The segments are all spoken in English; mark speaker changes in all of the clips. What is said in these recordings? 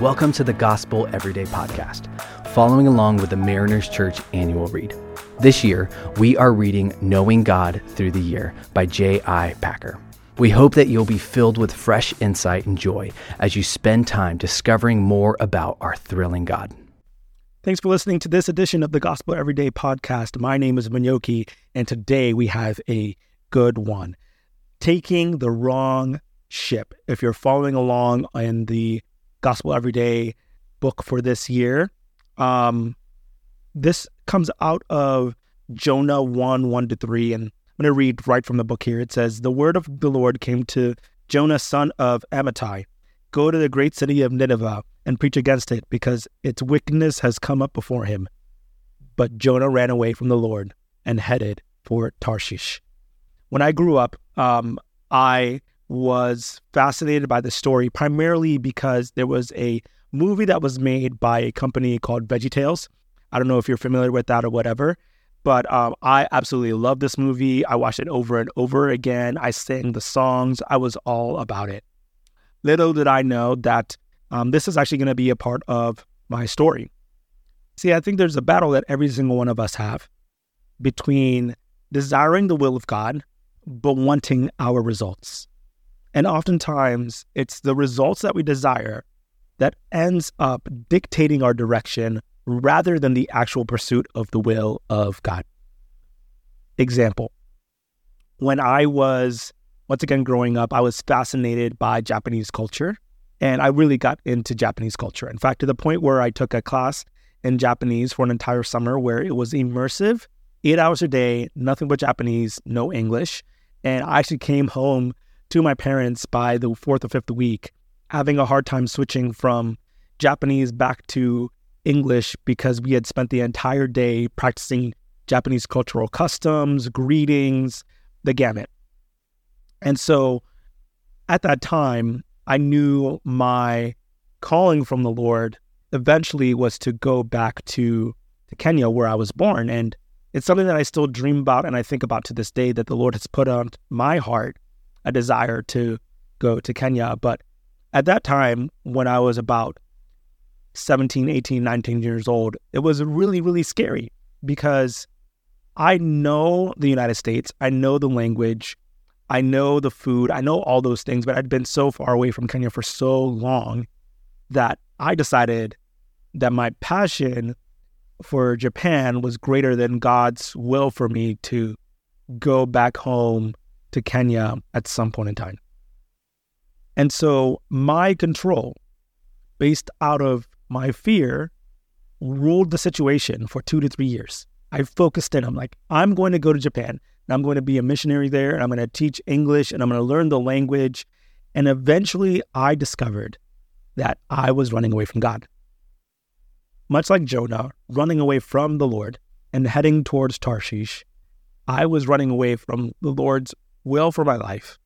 Speaker 1: Welcome to the Gospel Everyday Podcast, following along with the Mariners Church annual read. This year, we are reading Knowing God Through the Year by J.I. Packer. We hope that you'll be filled with fresh insight and joy as you spend time discovering more about our thrilling God.
Speaker 2: Thanks for listening to this edition of the Gospel Everyday Podcast. My name is Manyoki, and today we have a good one. Taking the wrong ship. If you're following along in the Gospel Everyday book for this year. Um, this comes out of Jonah 1 1 to 3. And I'm going to read right from the book here. It says, The word of the Lord came to Jonah, son of Amittai Go to the great city of Nineveh and preach against it, because its wickedness has come up before him. But Jonah ran away from the Lord and headed for Tarshish. When I grew up, um, I was fascinated by the story primarily because there was a movie that was made by a company called VeggieTales. I don't know if you're familiar with that or whatever, but um, I absolutely love this movie. I watched it over and over again. I sang the songs. I was all about it. Little did I know that um, this is actually going to be a part of my story. See, I think there's a battle that every single one of us have between desiring the will of God, but wanting our results. And oftentimes, it's the results that we desire that ends up dictating our direction rather than the actual pursuit of the will of God. Example When I was, once again, growing up, I was fascinated by Japanese culture and I really got into Japanese culture. In fact, to the point where I took a class in Japanese for an entire summer where it was immersive, eight hours a day, nothing but Japanese, no English. And I actually came home to my parents by the fourth or fifth week, having a hard time switching from Japanese back to English because we had spent the entire day practicing Japanese cultural customs, greetings, the gamut. And so at that time, I knew my calling from the Lord eventually was to go back to, to Kenya where I was born. And it's something that I still dream about and I think about to this day that the Lord has put on my heart a desire to go to Kenya. But at that time, when I was about 17, 18, 19 years old, it was really, really scary because I know the United States, I know the language, I know the food, I know all those things, but I'd been so far away from Kenya for so long that I decided that my passion for Japan was greater than God's will for me to go back home to Kenya at some point in time. And so my control, based out of my fear, ruled the situation for two to three years. I focused in. I'm like, I'm going to go to Japan and I'm going to be a missionary there and I'm going to teach English and I'm going to learn the language. And eventually I discovered that I was running away from God. Much like Jonah, running away from the Lord and heading towards Tarshish, I was running away from the Lord's will for my life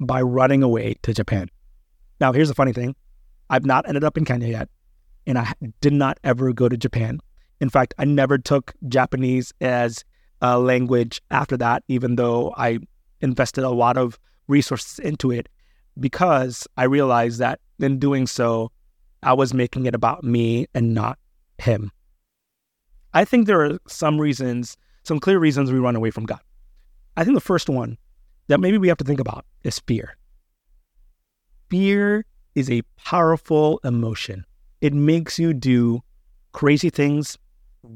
Speaker 2: by running away to Japan. Now, here's the funny thing I've not ended up in Kenya yet, and I did not ever go to Japan. In fact, I never took Japanese as a language after that, even though I invested a lot of resources into it, because I realized that in doing so, I was making it about me and not him. I think there are some reasons, some clear reasons we run away from God. I think the first one that maybe we have to think about is fear. Fear is a powerful emotion. It makes you do crazy things,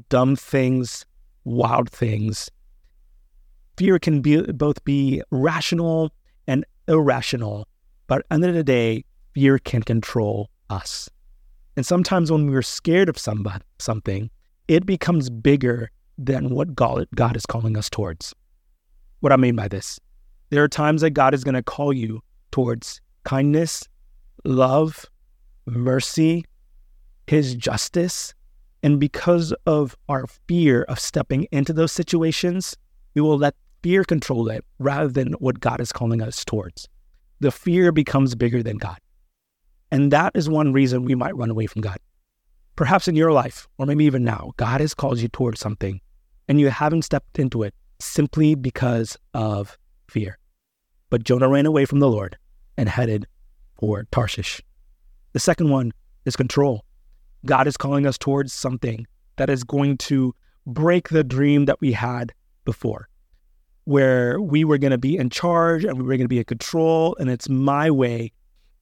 Speaker 2: dumb things, wild things. Fear can be both be rational and irrational, but at the end of the day, fear can control us. And sometimes when we're scared of somebody, something, it becomes bigger than what God, God is calling us towards. What I mean by this, there are times that God is going to call you towards kindness, love, mercy, His justice. And because of our fear of stepping into those situations, we will let fear control it rather than what God is calling us towards. The fear becomes bigger than God. And that is one reason we might run away from God. Perhaps in your life, or maybe even now, God has called you towards something and you haven't stepped into it simply because of fear. But Jonah ran away from the Lord and headed for Tarshish. The second one is control. God is calling us towards something that is going to break the dream that we had before, where we were going to be in charge and we were going to be in control, and it's my way.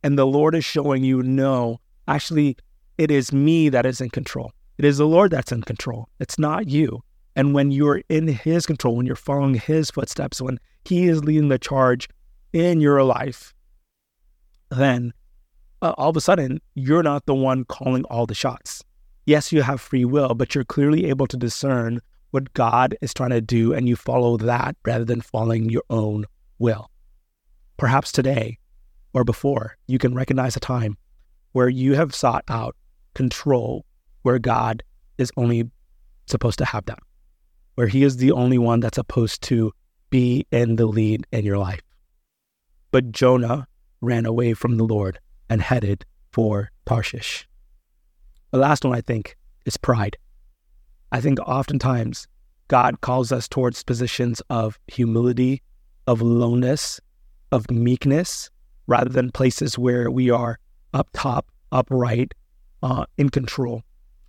Speaker 2: And the Lord is showing you, no, actually, it is me that is in control. It is the Lord that's in control. It's not you. And when you're in His control, when you're following His footsteps, when He is leading the charge in your life, then uh, all of a sudden, you're not the one calling all the shots. Yes, you have free will, but you're clearly able to discern what God is trying to do and you follow that rather than following your own will. Perhaps today or before, you can recognize a time where you have sought out control where God is only supposed to have that, where He is the only one that's supposed to be in the lead in your life. But Jonah ran away from the Lord and headed for Tarshish. The last one, I think, is pride. I think oftentimes God calls us towards positions of humility, of lowness, of meekness, rather than places where we are up top, upright, uh, in control.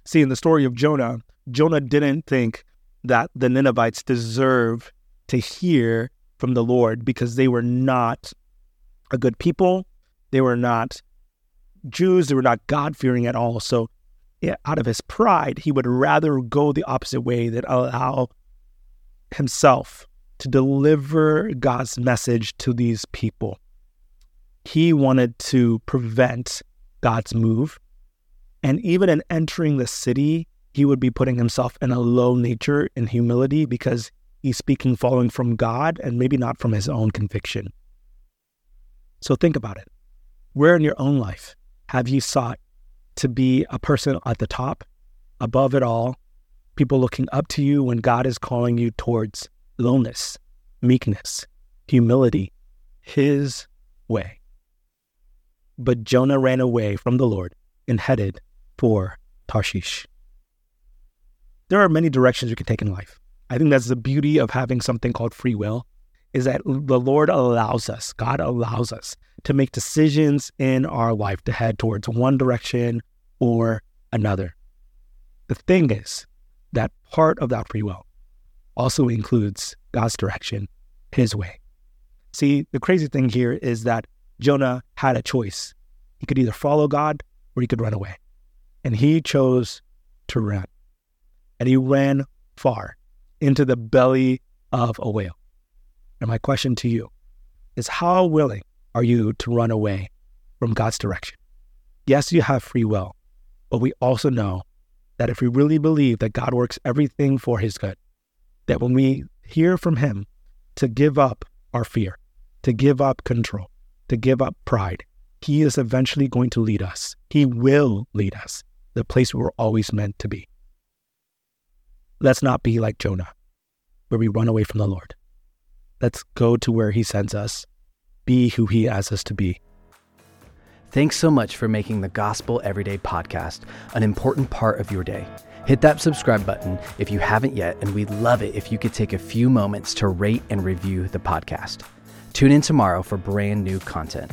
Speaker 2: See, in the story of Jonah, Jonah didn't think that the Ninevites deserve to hear from the Lord because they were not a good people. They were not Jews. They were not God fearing at all. So, out of his pride, he would rather go the opposite way than allow himself to deliver God's message to these people. He wanted to prevent God's move. And even in entering the city, he would be putting himself in a low nature and humility because he's speaking following from God and maybe not from his own conviction. So think about it. Where in your own life have you sought to be a person at the top, above it all, people looking up to you when God is calling you towards lowness, meekness, humility, His way? But Jonah ran away from the Lord and headed for Tarshish. There are many directions you can take in life. I think that's the beauty of having something called free will is that the Lord allows us, God allows us to make decisions in our life to head towards one direction or another. The thing is that part of that free will also includes God's direction, His way. See, the crazy thing here is that Jonah had a choice. He could either follow God or he could run away. And he chose to run. And he ran far into the belly of a whale. And my question to you is how willing are you to run away from God's direction? Yes, you have free will, but we also know that if we really believe that God works everything for his good, that when we hear from him to give up our fear, to give up control, to give up pride, he is eventually going to lead us. He will lead us the place we were always meant to be. Let's not be like Jonah, where we run away from the Lord. Let's go to where He sends us, be who He asks us to be.
Speaker 1: Thanks so much for making the Gospel Everyday podcast an important part of your day. Hit that subscribe button if you haven't yet, and we'd love it if you could take a few moments to rate and review the podcast. Tune in tomorrow for brand new content.